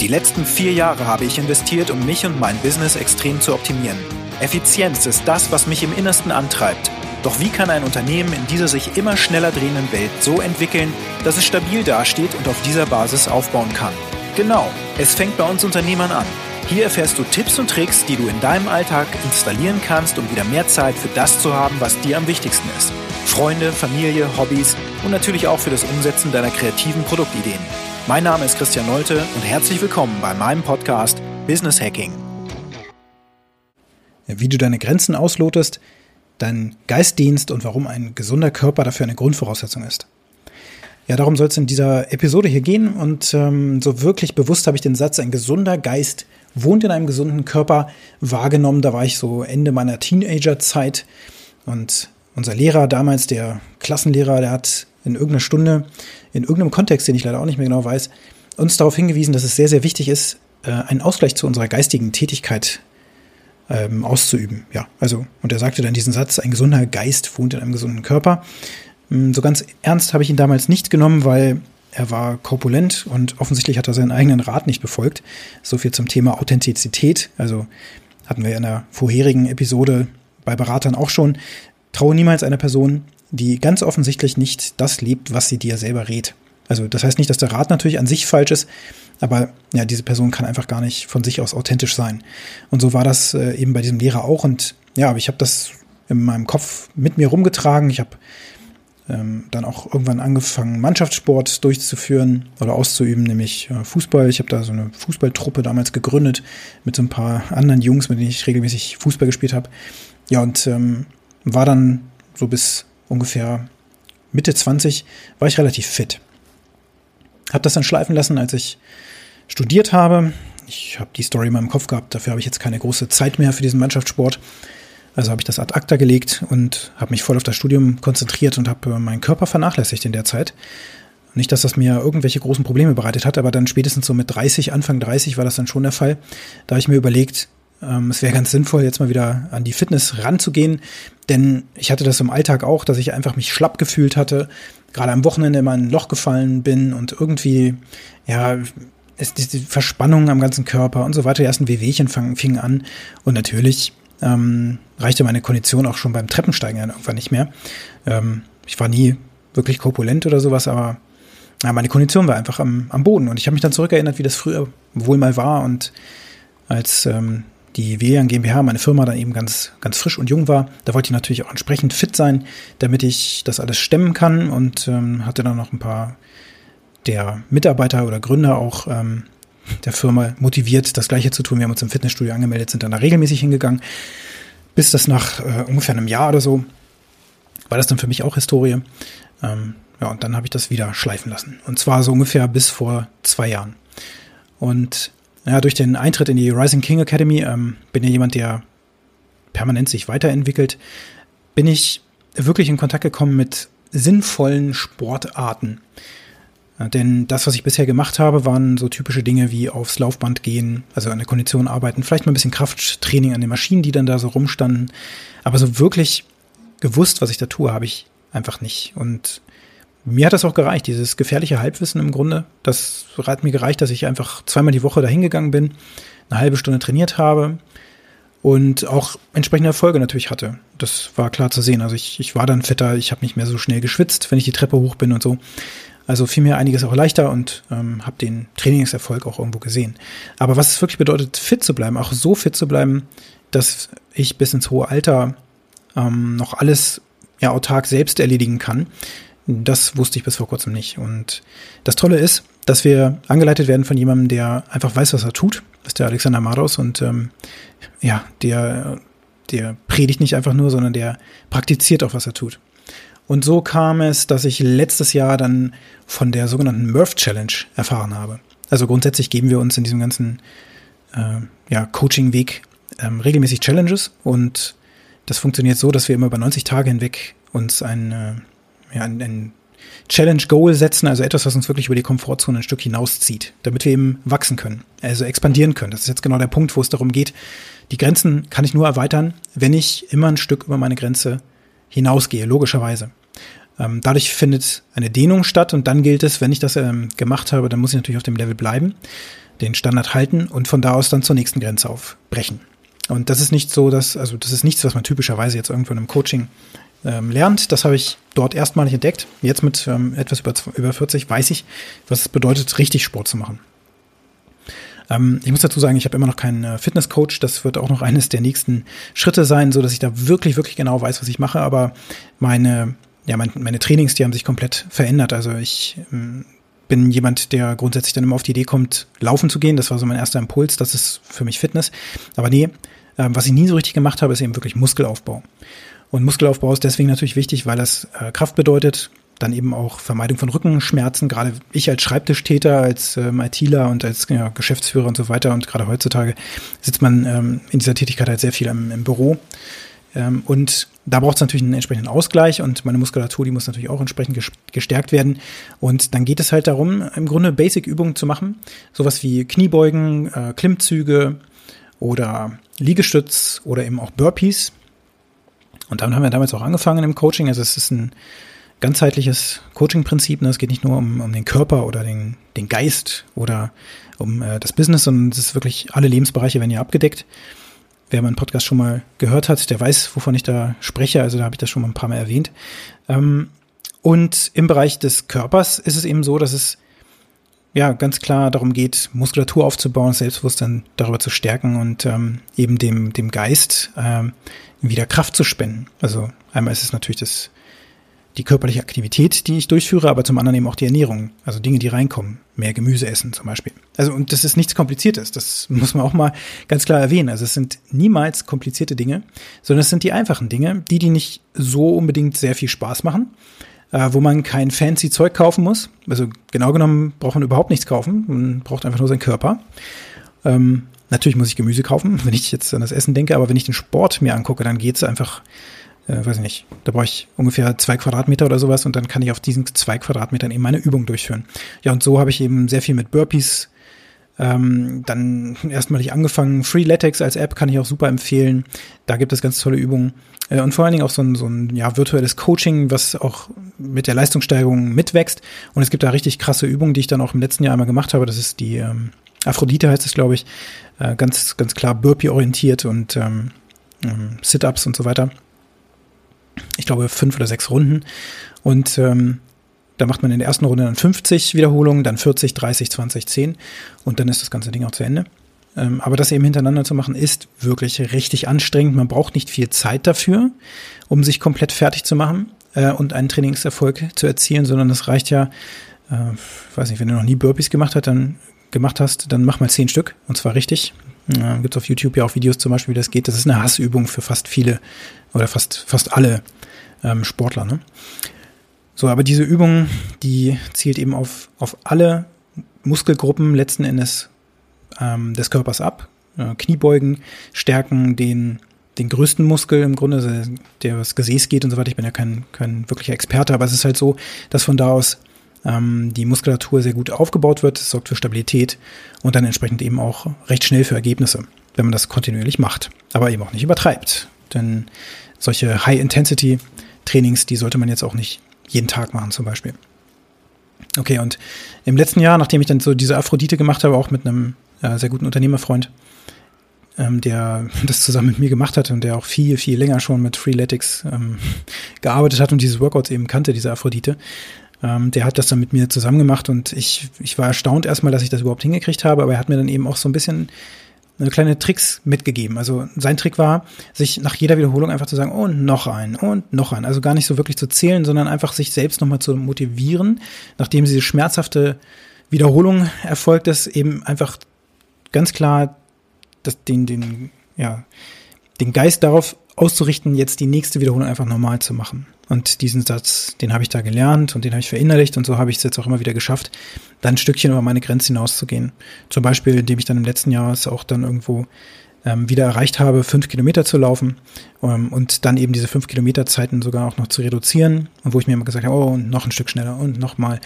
Die letzten vier Jahre habe ich investiert, um mich und mein Business extrem zu optimieren. Effizienz ist das, was mich im Innersten antreibt. Doch wie kann ein Unternehmen in dieser sich immer schneller drehenden Welt so entwickeln, dass es stabil dasteht und auf dieser Basis aufbauen kann? Genau, es fängt bei uns Unternehmern an. Hier erfährst du Tipps und Tricks, die du in deinem Alltag installieren kannst, um wieder mehr Zeit für das zu haben, was dir am wichtigsten ist. Freunde, Familie, Hobbys und natürlich auch für das Umsetzen deiner kreativen Produktideen. Mein Name ist Christian Nolte und herzlich willkommen bei meinem Podcast Business Hacking. Wie du deine Grenzen auslotest, dein Geistdienst und warum ein gesunder Körper dafür eine Grundvoraussetzung ist. Ja, darum soll es in dieser Episode hier gehen und ähm, so wirklich bewusst habe ich den Satz, ein gesunder Geist wohnt in einem gesunden Körper wahrgenommen. Da war ich so Ende meiner Teenagerzeit und unser Lehrer damals, der Klassenlehrer, der hat in irgendeiner Stunde, in irgendeinem Kontext, den ich leider auch nicht mehr genau weiß, uns darauf hingewiesen, dass es sehr, sehr wichtig ist, äh, einen Ausgleich zu unserer geistigen Tätigkeit ähm, auszuüben. Ja, also, und er sagte dann diesen Satz, ein gesunder Geist wohnt in einem gesunden Körper. Hm, so ganz ernst habe ich ihn damals nicht genommen, weil er war korpulent und offensichtlich hat er seinen eigenen Rat nicht befolgt. So viel zum Thema Authentizität. Also hatten wir in der vorherigen Episode bei Beratern auch schon. Traue niemals einer Person, die ganz offensichtlich nicht das lebt, was sie dir selber rät. Also das heißt nicht, dass der Rat natürlich an sich falsch ist, aber ja, diese Person kann einfach gar nicht von sich aus authentisch sein. Und so war das äh, eben bei diesem Lehrer auch. Und ja, aber ich habe das in meinem Kopf mit mir rumgetragen. Ich habe ähm, dann auch irgendwann angefangen, Mannschaftssport durchzuführen oder auszuüben, nämlich äh, Fußball. Ich habe da so eine Fußballtruppe damals gegründet mit so ein paar anderen Jungs, mit denen ich regelmäßig Fußball gespielt habe. Ja, und ähm, war dann so bis ungefähr Mitte 20 war ich relativ fit. Hab das dann schleifen lassen, als ich studiert habe. Ich habe die Story in meinem Kopf gehabt, dafür habe ich jetzt keine große Zeit mehr für diesen Mannschaftssport. Also habe ich das ad acta gelegt und habe mich voll auf das Studium konzentriert und habe äh, meinen Körper vernachlässigt in der Zeit. Nicht, dass das mir irgendwelche großen Probleme bereitet hat, aber dann spätestens so mit 30, Anfang 30 war das dann schon der Fall. Da habe ich mir überlegt, ähm, es wäre ganz sinnvoll, jetzt mal wieder an die Fitness ranzugehen, denn ich hatte das im Alltag auch, dass ich einfach mich schlapp gefühlt hatte, gerade am Wochenende immer in ein Loch gefallen bin und irgendwie, ja, es, die Verspannung am ganzen Körper und so weiter, die ersten Wehwehchen fingen fing an. Und natürlich ähm, reichte meine Kondition auch schon beim Treppensteigen dann irgendwann nicht mehr. Ähm, ich war nie wirklich korpulent oder sowas, aber ja, meine Kondition war einfach am, am Boden. Und ich habe mich dann zurückerinnert, wie das früher wohl mal war. Und als ähm, die WLAN GmbH, meine Firma, dann eben ganz, ganz frisch und jung war. Da wollte ich natürlich auch entsprechend fit sein, damit ich das alles stemmen kann und ähm, hatte dann noch ein paar der Mitarbeiter oder Gründer auch ähm, der Firma motiviert, das Gleiche zu tun. Wir haben uns im Fitnessstudio angemeldet, sind dann da regelmäßig hingegangen. Bis das nach äh, ungefähr einem Jahr oder so war das dann für mich auch Historie. Ähm, ja, und dann habe ich das wieder schleifen lassen. Und zwar so ungefähr bis vor zwei Jahren. Und ja, durch den Eintritt in die Rising King Academy ähm, bin ja jemand, der permanent sich weiterentwickelt, bin ich wirklich in Kontakt gekommen mit sinnvollen Sportarten. Denn das, was ich bisher gemacht habe, waren so typische Dinge wie aufs Laufband gehen, also an der Kondition arbeiten, vielleicht mal ein bisschen Krafttraining an den Maschinen, die dann da so rumstanden. Aber so wirklich gewusst, was ich da tue, habe ich einfach nicht. Und mir hat das auch gereicht, dieses gefährliche Halbwissen im Grunde. Das hat mir gereicht, dass ich einfach zweimal die Woche dahin gegangen bin, eine halbe Stunde trainiert habe und auch entsprechende Erfolge natürlich hatte. Das war klar zu sehen. Also ich, ich war dann fitter, ich habe nicht mehr so schnell geschwitzt, wenn ich die Treppe hoch bin und so. Also fiel mir einiges auch leichter und ähm, habe den Trainingserfolg auch irgendwo gesehen. Aber was es wirklich bedeutet, fit zu bleiben, auch so fit zu bleiben, dass ich bis ins hohe Alter ähm, noch alles ja autark selbst erledigen kann, das wusste ich bis vor kurzem nicht. Und das Tolle ist, dass wir angeleitet werden von jemandem, der einfach weiß, was er tut. Das ist der Alexander Maros und ähm, ja, der, der predigt nicht einfach nur, sondern der praktiziert auch, was er tut. Und so kam es, dass ich letztes Jahr dann von der sogenannten Murph Challenge erfahren habe. Also grundsätzlich geben wir uns in diesem ganzen äh, ja, Coaching-Weg ähm, regelmäßig Challenges und das funktioniert so, dass wir immer über 90 Tage hinweg uns ein äh, ja, ein, ein Challenge-Goal setzen, also etwas, was uns wirklich über die Komfortzone ein Stück hinauszieht, damit wir eben wachsen können, also expandieren können. Das ist jetzt genau der Punkt, wo es darum geht, die Grenzen kann ich nur erweitern, wenn ich immer ein Stück über meine Grenze hinausgehe, logischerweise. Ähm, dadurch findet eine Dehnung statt und dann gilt es, wenn ich das ähm, gemacht habe, dann muss ich natürlich auf dem Level bleiben. den Standard halten und von da aus dann zur nächsten Grenze aufbrechen. Und das ist nicht so, dass, also das ist nichts, was man typischerweise jetzt irgendwo in einem Coaching ähm, lernt. Das habe ich dort erstmalig entdeckt. Jetzt mit ähm, etwas über, über 40 weiß ich, was es bedeutet, richtig Sport zu machen. Ähm, ich muss dazu sagen, ich habe immer noch keinen äh, Fitnesscoach. Das wird auch noch eines der nächsten Schritte sein, so dass ich da wirklich, wirklich genau weiß, was ich mache. Aber meine, ja, mein, meine Trainings, die haben sich komplett verändert. Also ich ähm, bin jemand, der grundsätzlich dann immer auf die Idee kommt, laufen zu gehen. Das war so mein erster Impuls. Das ist für mich Fitness. Aber nee, äh, was ich nie so richtig gemacht habe, ist eben wirklich Muskelaufbau. Und Muskelaufbau ist deswegen natürlich wichtig, weil das äh, Kraft bedeutet, dann eben auch Vermeidung von Rückenschmerzen. Gerade ich als Schreibtischtäter, als ähm, ITler und als ja, Geschäftsführer und so weiter und gerade heutzutage sitzt man ähm, in dieser Tätigkeit halt sehr viel im, im Büro. Ähm, und da braucht es natürlich einen entsprechenden Ausgleich und meine Muskulatur, die muss natürlich auch entsprechend gestärkt werden. Und dann geht es halt darum, im Grunde Basic-Übungen zu machen. Sowas wie Kniebeugen, äh, Klimmzüge oder Liegestütz oder eben auch Burpees. Und damit haben wir damals auch angefangen im Coaching. Also es ist ein ganzheitliches Coaching-Prinzip. Ne? Es geht nicht nur um, um den Körper oder den, den Geist oder um äh, das Business, sondern es ist wirklich alle Lebensbereiche werden ja abgedeckt. Wer meinen Podcast schon mal gehört hat, der weiß, wovon ich da spreche. Also da habe ich das schon mal ein paar Mal erwähnt. Ähm, und im Bereich des Körpers ist es eben so, dass es ja ganz klar darum geht, Muskulatur aufzubauen, Selbstbewusstsein darüber zu stärken und ähm, eben dem, dem Geist ähm, wieder Kraft zu spenden. Also einmal ist es natürlich das die körperliche Aktivität, die ich durchführe, aber zum anderen eben auch die Ernährung. Also Dinge, die reinkommen. Mehr Gemüse essen zum Beispiel. Also, und das ist nichts Kompliziertes. Das muss man auch mal ganz klar erwähnen. Also es sind niemals komplizierte Dinge, sondern es sind die einfachen Dinge, die, die nicht so unbedingt sehr viel Spaß machen, äh, wo man kein fancy Zeug kaufen muss. Also genau genommen braucht man überhaupt nichts kaufen. Man braucht einfach nur seinen Körper. Ähm, natürlich muss ich Gemüse kaufen, wenn ich jetzt an das Essen denke, aber wenn ich den Sport mir angucke, dann geht es einfach äh, weiß ich nicht, da brauche ich ungefähr zwei Quadratmeter oder sowas und dann kann ich auf diesen zwei Quadratmetern eben meine Übung durchführen. Ja, und so habe ich eben sehr viel mit Burpees ähm, dann erstmalig angefangen. Freeletics als App kann ich auch super empfehlen. Da gibt es ganz tolle Übungen. Äh, und vor allen Dingen auch so ein, so ein ja, virtuelles Coaching, was auch mit der Leistungssteigerung mitwächst. Und es gibt da richtig krasse Übungen, die ich dann auch im letzten Jahr einmal gemacht habe. Das ist die ähm, Aphrodite heißt es, glaube ich. Äh, ganz, ganz klar Burpee-orientiert und ähm, ähm Sit-Ups und so weiter ich glaube, fünf oder sechs Runden. Und ähm, da macht man in der ersten Runde dann 50 Wiederholungen, dann 40, 30, 20, 10 und dann ist das ganze Ding auch zu Ende. Ähm, aber das eben hintereinander zu machen, ist wirklich richtig anstrengend. Man braucht nicht viel Zeit dafür, um sich komplett fertig zu machen äh, und einen Trainingserfolg zu erzielen, sondern es reicht ja, äh, weiß nicht, wenn du noch nie Burpees gemacht hast, dann gemacht hast, dann mach mal zehn Stück und zwar richtig. Ja, Gibt es auf YouTube ja auch Videos zum Beispiel, wie das geht. Das ist eine Hassübung für fast viele oder fast, fast alle ähm, Sportler. Ne? So, aber diese Übung, die zielt eben auf, auf alle Muskelgruppen letzten Endes ähm, des Körpers ab. Äh, Kniebeugen stärken den, den größten Muskel im Grunde, also der das Gesäß geht und so weiter. Ich bin ja kein, kein wirklicher Experte, aber es ist halt so, dass von da aus ähm, die Muskulatur sehr gut aufgebaut wird, es sorgt für Stabilität und dann entsprechend eben auch recht schnell für Ergebnisse, wenn man das kontinuierlich macht, aber eben auch nicht übertreibt. Denn solche High-Intensity-Trainings, die sollte man jetzt auch nicht jeden Tag machen zum Beispiel. Okay, und im letzten Jahr, nachdem ich dann so diese Aphrodite gemacht habe, auch mit einem äh, sehr guten Unternehmerfreund, ähm, der das zusammen mit mir gemacht hat und der auch viel, viel länger schon mit Freeletics ähm, gearbeitet hat und dieses Workouts eben kannte, diese Aphrodite, ähm, der hat das dann mit mir zusammen gemacht und ich, ich war erstaunt erstmal, dass ich das überhaupt hingekriegt habe, aber er hat mir dann eben auch so ein bisschen eine kleine Tricks mitgegeben. Also sein Trick war, sich nach jeder Wiederholung einfach zu sagen, und noch ein und noch ein. Also gar nicht so wirklich zu zählen, sondern einfach sich selbst nochmal zu motivieren, nachdem diese schmerzhafte Wiederholung erfolgt ist, eben einfach ganz klar das, den, den, ja, den Geist darauf auszurichten, jetzt die nächste Wiederholung einfach normal zu machen. Und diesen Satz, den habe ich da gelernt und den habe ich verinnerlicht und so habe ich es jetzt auch immer wieder geschafft, dann ein Stückchen über meine Grenze hinauszugehen. Zum Beispiel, indem ich dann im letzten Jahr es auch dann irgendwo ähm, wieder erreicht habe, fünf Kilometer zu laufen ähm, und dann eben diese fünf Kilometer Zeiten sogar auch noch zu reduzieren und wo ich mir immer gesagt habe, oh, noch ein Stück schneller und nochmal.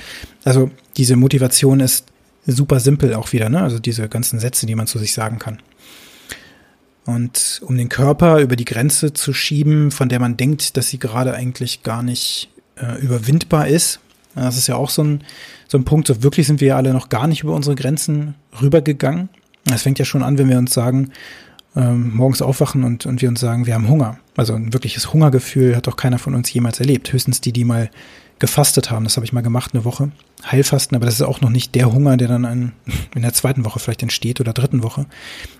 Also diese Motivation ist super simpel auch wieder, ne? Also diese ganzen Sätze, die man zu sich sagen kann. Und um den Körper über die Grenze zu schieben, von der man denkt, dass sie gerade eigentlich gar nicht äh, überwindbar ist, Das ist ja auch so ein, so ein Punkt. So wirklich sind wir ja alle noch gar nicht über unsere Grenzen rübergegangen. Das fängt ja schon an, wenn wir uns sagen, ähm, morgens aufwachen und, und wir uns sagen, wir haben Hunger. Also ein wirkliches Hungergefühl hat doch keiner von uns jemals erlebt. Höchstens die, die mal gefastet haben. Das habe ich mal gemacht, eine Woche. Heilfasten, aber das ist auch noch nicht der Hunger, der dann an, in der zweiten Woche vielleicht entsteht oder dritten Woche.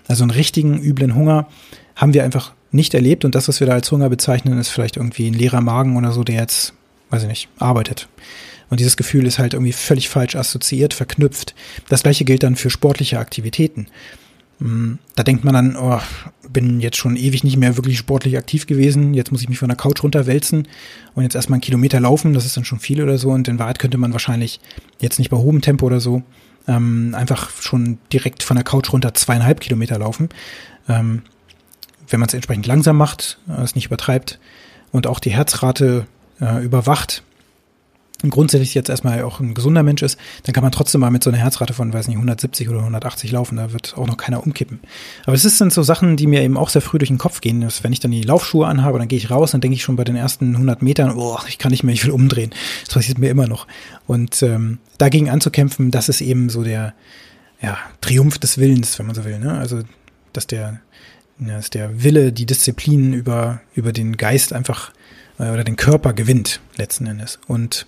Also einen richtigen, üblen Hunger haben wir einfach nicht erlebt und das, was wir da als Hunger bezeichnen, ist vielleicht irgendwie ein leerer Magen oder so, der jetzt, weiß ich nicht, arbeitet. Und dieses Gefühl ist halt irgendwie völlig falsch assoziiert, verknüpft. Das gleiche gilt dann für sportliche Aktivitäten. Hm, da denkt man dann, oh, bin jetzt schon ewig nicht mehr wirklich sportlich aktiv gewesen, jetzt muss ich mich von der Couch runterwälzen und jetzt erstmal einen Kilometer laufen, das ist dann schon viel oder so. Und in Wahrheit könnte man wahrscheinlich jetzt nicht bei hohem Tempo oder so ähm, einfach schon direkt von der Couch runter zweieinhalb Kilometer laufen. Ähm, wenn man es entsprechend langsam macht, äh, es nicht übertreibt und auch die Herzrate äh, überwacht, grundsätzlich jetzt erstmal auch ein gesunder Mensch ist, dann kann man trotzdem mal mit so einer Herzrate von, weiß nicht, 170 oder 180 laufen. Da wird auch noch keiner umkippen. Aber es sind so Sachen, die mir eben auch sehr früh durch den Kopf gehen. Dass, wenn ich dann die Laufschuhe anhabe, dann gehe ich raus, dann denke ich schon bei den ersten 100 Metern, oh, ich kann nicht mehr, ich will umdrehen. Das passiert mir immer noch. Und ähm, dagegen anzukämpfen, das ist eben so der ja, Triumph des Willens, wenn man so will. Ne? Also, dass der, dass der Wille, die Disziplin über, über den Geist einfach äh, oder den Körper gewinnt, letzten Endes. Und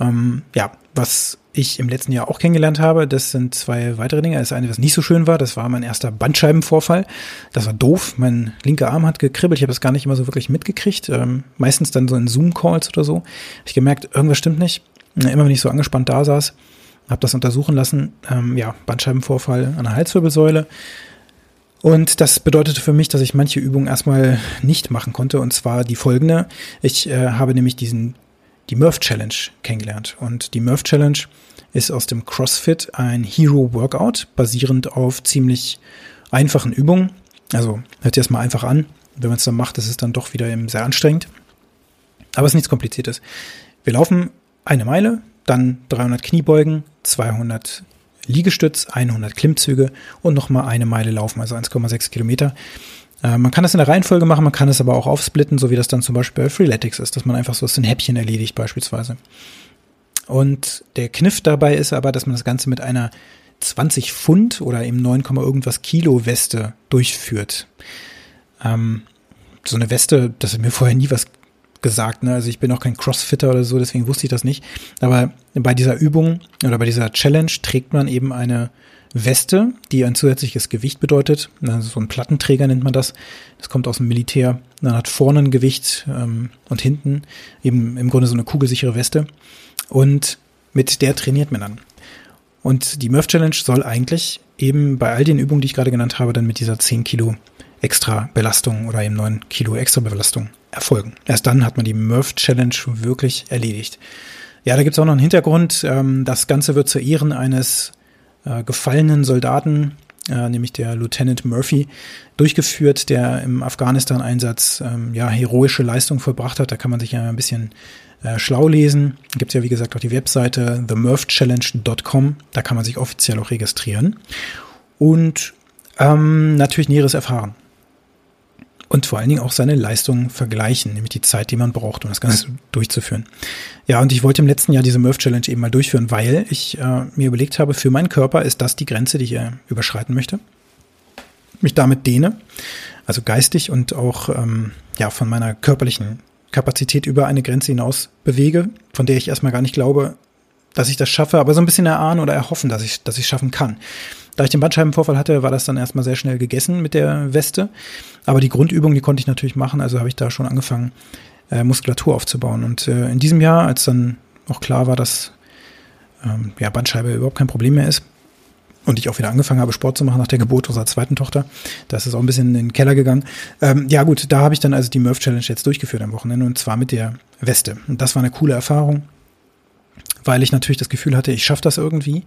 ähm, ja, was ich im letzten Jahr auch kennengelernt habe, das sind zwei weitere Dinge. Das eine, was nicht so schön war, das war mein erster Bandscheibenvorfall. Das war doof. Mein linker Arm hat gekribbelt. Ich habe das gar nicht immer so wirklich mitgekriegt. Ähm, meistens dann so in Zoom-Calls oder so. Hab ich gemerkt, irgendwas stimmt nicht. Immer wenn ich so angespannt da saß, habe das untersuchen lassen. Ähm, ja, Bandscheibenvorfall an der Halswirbelsäule. Und das bedeutete für mich, dass ich manche Übungen erstmal nicht machen konnte. Und zwar die folgende. Ich äh, habe nämlich diesen die Murph Challenge kennengelernt. Und die Murph Challenge ist aus dem CrossFit ein Hero Workout, basierend auf ziemlich einfachen Übungen. Also hört sich erstmal einfach an. Wenn man es dann macht, ist es dann doch wieder sehr anstrengend. Aber es ist nichts Kompliziertes. Wir laufen eine Meile, dann 300 Kniebeugen, 200 Liegestütz, 100 Klimmzüge und nochmal eine Meile laufen, also 1,6 Kilometer. Äh, man kann das in der Reihenfolge machen, man kann es aber auch aufsplitten, so wie das dann zum Beispiel bei Freeletics ist, dass man einfach so ein Häppchen erledigt beispielsweise. Und der Kniff dabei ist aber, dass man das Ganze mit einer 20 Pfund oder eben 9, irgendwas Kilo Weste durchführt. Ähm, so eine Weste, das ist mir vorher nie was gesagt, ne? Also ich bin auch kein Crossfitter oder so, deswegen wusste ich das nicht. Aber bei dieser Übung oder bei dieser Challenge trägt man eben eine Weste, die ein zusätzliches Gewicht bedeutet. Also so ein Plattenträger nennt man das. Das kommt aus dem Militär. Dann hat vorne ein Gewicht ähm, und hinten eben im Grunde so eine kugelsichere Weste. Und mit der trainiert man dann. Und die Murph Challenge soll eigentlich eben bei all den Übungen, die ich gerade genannt habe, dann mit dieser 10 Kilo extra Belastung oder eben 9 Kilo extra Belastung erfolgen. Erst dann hat man die Murph Challenge wirklich erledigt. Ja, da gibt es auch noch einen Hintergrund. Ähm, das Ganze wird zu Ehren eines äh, gefallenen Soldaten, äh, nämlich der Lieutenant Murphy, durchgeführt, der im Afghanistan-Einsatz ähm, ja heroische Leistung vollbracht hat. Da kann man sich ja ein bisschen äh, schlau lesen. Gibt ja wie gesagt auch die Webseite themurphchallenge.com. Da kann man sich offiziell auch registrieren und ähm, natürlich Näheres erfahren und vor allen Dingen auch seine Leistungen vergleichen, nämlich die Zeit, die man braucht, um das Ganze durchzuführen. Ja, und ich wollte im letzten Jahr diese Murph Challenge eben mal durchführen, weil ich äh, mir überlegt habe, für meinen Körper ist das die Grenze, die ich äh, überschreiten möchte. Mich damit dehne, also geistig und auch ähm, ja von meiner körperlichen Kapazität über eine Grenze hinaus bewege, von der ich erstmal gar nicht glaube, dass ich das schaffe, aber so ein bisschen erahnen oder erhoffen, dass ich dass ich schaffen kann. Da ich den Bandscheibenvorfall hatte, war das dann erstmal sehr schnell gegessen mit der Weste. Aber die Grundübung, die konnte ich natürlich machen, also habe ich da schon angefangen, äh, Muskulatur aufzubauen. Und äh, in diesem Jahr, als dann auch klar war, dass ähm, ja, Bandscheibe überhaupt kein Problem mehr ist, und ich auch wieder angefangen habe, Sport zu machen nach der Geburt unserer zweiten Tochter. Da ist auch ein bisschen in den Keller gegangen. Ähm, ja gut, da habe ich dann also die Murph Challenge jetzt durchgeführt am Wochenende und zwar mit der Weste. Und das war eine coole Erfahrung, weil ich natürlich das Gefühl hatte, ich schaffe das irgendwie.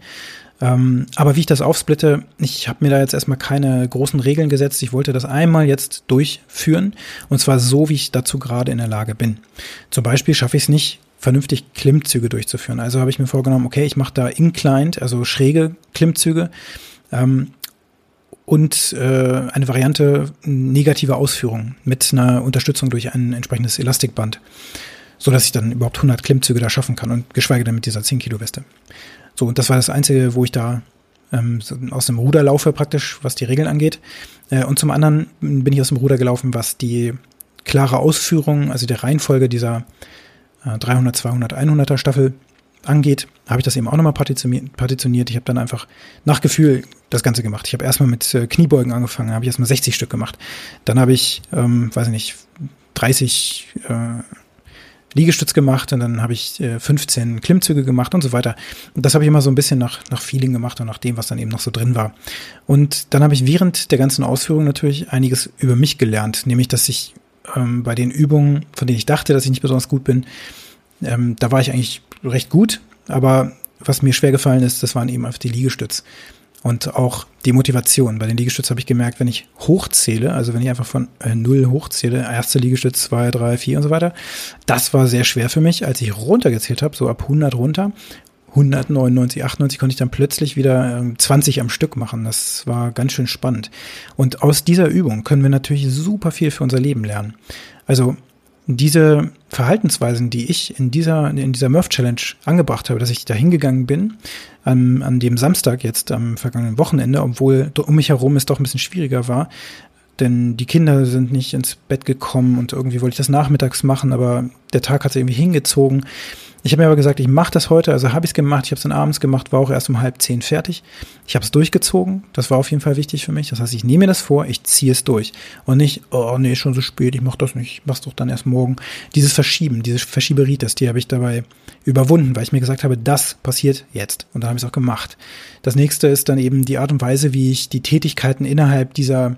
Ähm, aber wie ich das aufsplitte, ich habe mir da jetzt erstmal keine großen Regeln gesetzt. Ich wollte das einmal jetzt durchführen und zwar so, wie ich dazu gerade in der Lage bin. Zum Beispiel schaffe ich es nicht, vernünftig Klimmzüge durchzuführen. Also habe ich mir vorgenommen, okay, ich mache da inclined, also schräge Klimmzüge ähm, und äh, eine Variante negative Ausführung mit einer Unterstützung durch ein entsprechendes Elastikband. So dass ich dann überhaupt 100 Klimmzüge da schaffen kann und geschweige denn mit dieser 10 Kilo Weste. So, und das war das Einzige, wo ich da ähm, aus dem Ruder laufe praktisch, was die Regeln angeht. Äh, und zum anderen bin ich aus dem Ruder gelaufen, was die klare Ausführung, also der Reihenfolge dieser äh, 300, 200, 100er Staffel angeht, habe ich das eben auch nochmal partitioniert. Ich habe dann einfach nach Gefühl das Ganze gemacht. Ich habe erstmal mit äh, Kniebeugen angefangen, habe ich erstmal 60 Stück gemacht. Dann habe ich, ähm, weiß ich nicht, 30 äh, Liegestütz gemacht und dann habe ich äh, 15 Klimmzüge gemacht und so weiter. Und das habe ich immer so ein bisschen nach, nach Feeling gemacht und nach dem, was dann eben noch so drin war. Und dann habe ich während der ganzen Ausführung natürlich einiges über mich gelernt, nämlich dass ich ähm, bei den Übungen, von denen ich dachte, dass ich nicht besonders gut bin, ähm, da war ich eigentlich recht gut, aber was mir schwer gefallen ist, das waren eben auf die Liegestütz. Und auch die Motivation. Bei den Liegestütz habe ich gemerkt, wenn ich hochzähle, also wenn ich einfach von äh, null hochzähle, erste Liegestütz, zwei, drei, vier und so weiter, das war sehr schwer für mich. Als ich runtergezählt habe, so ab 100 runter, 199, 98 konnte ich dann plötzlich wieder ähm, 20 am Stück machen. Das war ganz schön spannend. Und aus dieser Übung können wir natürlich super viel für unser Leben lernen. Also diese Verhaltensweisen, die ich in dieser, in dieser Murph Challenge angebracht habe, dass ich da hingegangen bin, an, an dem Samstag jetzt am vergangenen Wochenende, obwohl um mich herum es doch ein bisschen schwieriger war, denn die Kinder sind nicht ins Bett gekommen und irgendwie wollte ich das nachmittags machen, aber der Tag hat sich irgendwie hingezogen. Ich habe mir aber gesagt, ich mache das heute, also habe ich es gemacht, ich habe es dann abends gemacht, war auch erst um halb zehn fertig. Ich habe es durchgezogen, das war auf jeden Fall wichtig für mich. Das heißt, ich nehme mir das vor, ich ziehe es durch und nicht, oh nee, schon so spät, ich mache das nicht, ich mach's doch dann erst morgen. Dieses Verschieben, diese Verschieberitis, die habe ich dabei überwunden, weil ich mir gesagt habe, das passiert jetzt und dann habe ich es auch gemacht. Das nächste ist dann eben die Art und Weise, wie ich die Tätigkeiten innerhalb dieser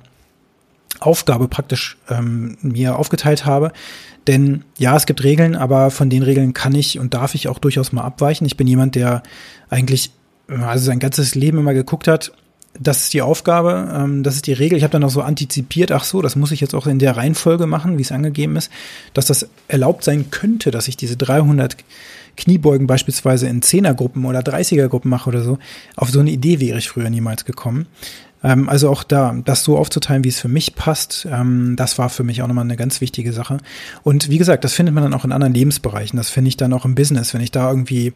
Aufgabe praktisch ähm, mir aufgeteilt habe. Denn ja, es gibt Regeln, aber von den Regeln kann ich und darf ich auch durchaus mal abweichen. Ich bin jemand, der eigentlich also sein ganzes Leben immer geguckt hat, das ist die Aufgabe, ähm, das ist die Regel. Ich habe dann auch so antizipiert, ach so, das muss ich jetzt auch in der Reihenfolge machen, wie es angegeben ist, dass das erlaubt sein könnte, dass ich diese 300 Kniebeugen beispielsweise in Zehnergruppen oder 30er-Gruppen mache oder so. Auf so eine Idee wäre ich früher niemals gekommen. Ähm, also auch da, das so aufzuteilen, wie es für mich passt, ähm, das war für mich auch nochmal eine ganz wichtige Sache. Und wie gesagt, das findet man dann auch in anderen Lebensbereichen. Das finde ich dann auch im Business, wenn ich da irgendwie,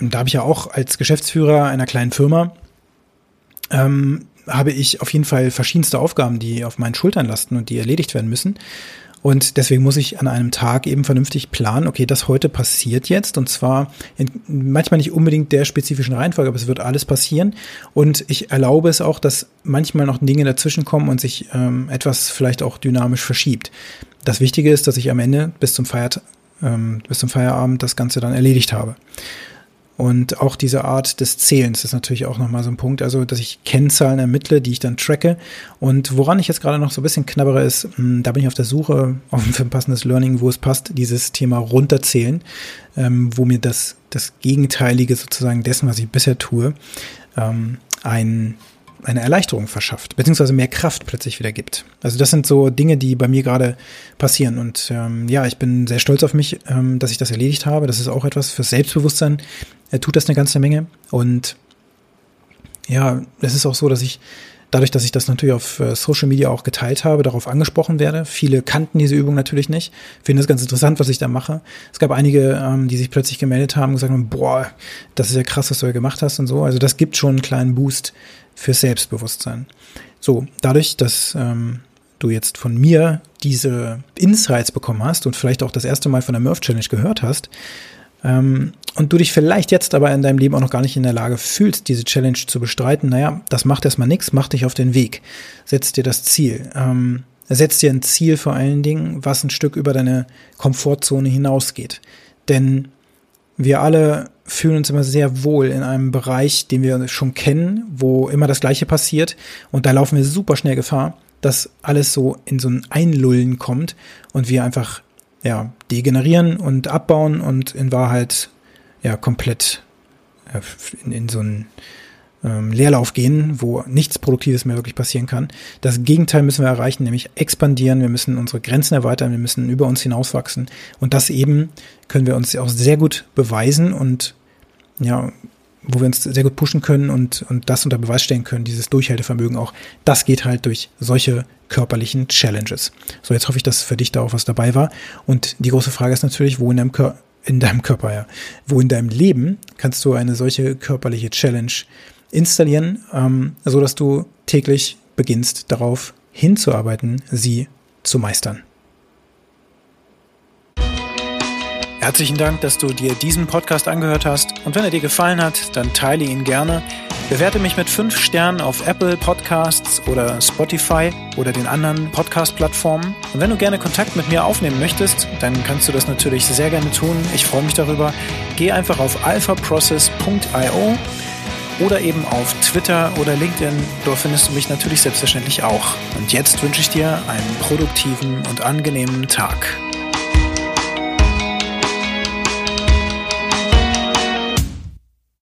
da habe ich ja auch als Geschäftsführer einer kleinen Firma, ähm, habe ich auf jeden Fall verschiedenste Aufgaben, die auf meinen Schultern lasten und die erledigt werden müssen. Und deswegen muss ich an einem Tag eben vernünftig planen, okay, das heute passiert jetzt und zwar in, manchmal nicht unbedingt der spezifischen Reihenfolge, aber es wird alles passieren. Und ich erlaube es auch, dass manchmal noch Dinge dazwischen kommen und sich ähm, etwas vielleicht auch dynamisch verschiebt. Das Wichtige ist, dass ich am Ende bis zum Feiert, ähm, bis zum Feierabend das Ganze dann erledigt habe. Und auch diese Art des Zählens ist natürlich auch nochmal so ein Punkt, also dass ich Kennzahlen ermittle, die ich dann tracke. Und woran ich jetzt gerade noch so ein bisschen knabbere ist, hm, da bin ich auf der Suche auf ein passendes Learning, wo es passt, dieses Thema runterzählen, ähm, wo mir das, das Gegenteilige sozusagen dessen, was ich bisher tue, ähm, ein eine Erleichterung verschafft, beziehungsweise mehr Kraft plötzlich wieder gibt. Also das sind so Dinge, die bei mir gerade passieren. Und ähm, ja, ich bin sehr stolz auf mich, ähm, dass ich das erledigt habe. Das ist auch etwas fürs Selbstbewusstsein. Er tut das eine ganze Menge. Und ja, es ist auch so, dass ich dadurch, dass ich das natürlich auf äh, Social Media auch geteilt habe, darauf angesprochen werde. Viele kannten diese Übung natürlich nicht, finden das ganz interessant, was ich da mache. Es gab einige, ähm, die sich plötzlich gemeldet haben und gesagt haben, boah, das ist ja krass, was du ja gemacht hast und so. Also das gibt schon einen kleinen Boost für Selbstbewusstsein. So, dadurch, dass ähm, du jetzt von mir diese Insights bekommen hast und vielleicht auch das erste Mal von der Murph Challenge gehört hast, ähm, und du dich vielleicht jetzt aber in deinem Leben auch noch gar nicht in der Lage fühlst, diese Challenge zu bestreiten, naja, das macht erstmal nichts, mach dich auf den Weg, setz dir das Ziel. Ähm, setz dir ein Ziel vor allen Dingen, was ein Stück über deine Komfortzone hinausgeht. Denn wir alle fühlen uns immer sehr wohl in einem Bereich, den wir schon kennen, wo immer das Gleiche passiert. Und da laufen wir super schnell Gefahr, dass alles so in so ein Einlullen kommt und wir einfach ja, degenerieren und abbauen und in Wahrheit ja komplett in, in so einen ähm, Leerlauf gehen, wo nichts Produktives mehr wirklich passieren kann. Das Gegenteil müssen wir erreichen, nämlich expandieren. Wir müssen unsere Grenzen erweitern, wir müssen über uns hinauswachsen. Und das eben können wir uns auch sehr gut beweisen und ja, wo wir uns sehr gut pushen können und, und das unter Beweis stellen können, dieses Durchhaltevermögen auch, das geht halt durch solche körperlichen Challenges. So, jetzt hoffe ich, dass für dich da auch was dabei war. Und die große Frage ist natürlich, wo in deinem, Kör in deinem Körper, ja, wo in deinem Leben kannst du eine solche körperliche Challenge installieren, ähm, so dass du täglich beginnst darauf hinzuarbeiten, sie zu meistern. Herzlichen Dank, dass du dir diesen Podcast angehört hast. Und wenn er dir gefallen hat, dann teile ihn gerne. Bewerte mich mit fünf Sternen auf Apple Podcasts oder Spotify oder den anderen Podcast-Plattformen. Und wenn du gerne Kontakt mit mir aufnehmen möchtest, dann kannst du das natürlich sehr gerne tun. Ich freue mich darüber. Geh einfach auf alphaprocess.io oder eben auf Twitter oder LinkedIn. Dort findest du mich natürlich selbstverständlich auch. Und jetzt wünsche ich dir einen produktiven und angenehmen Tag.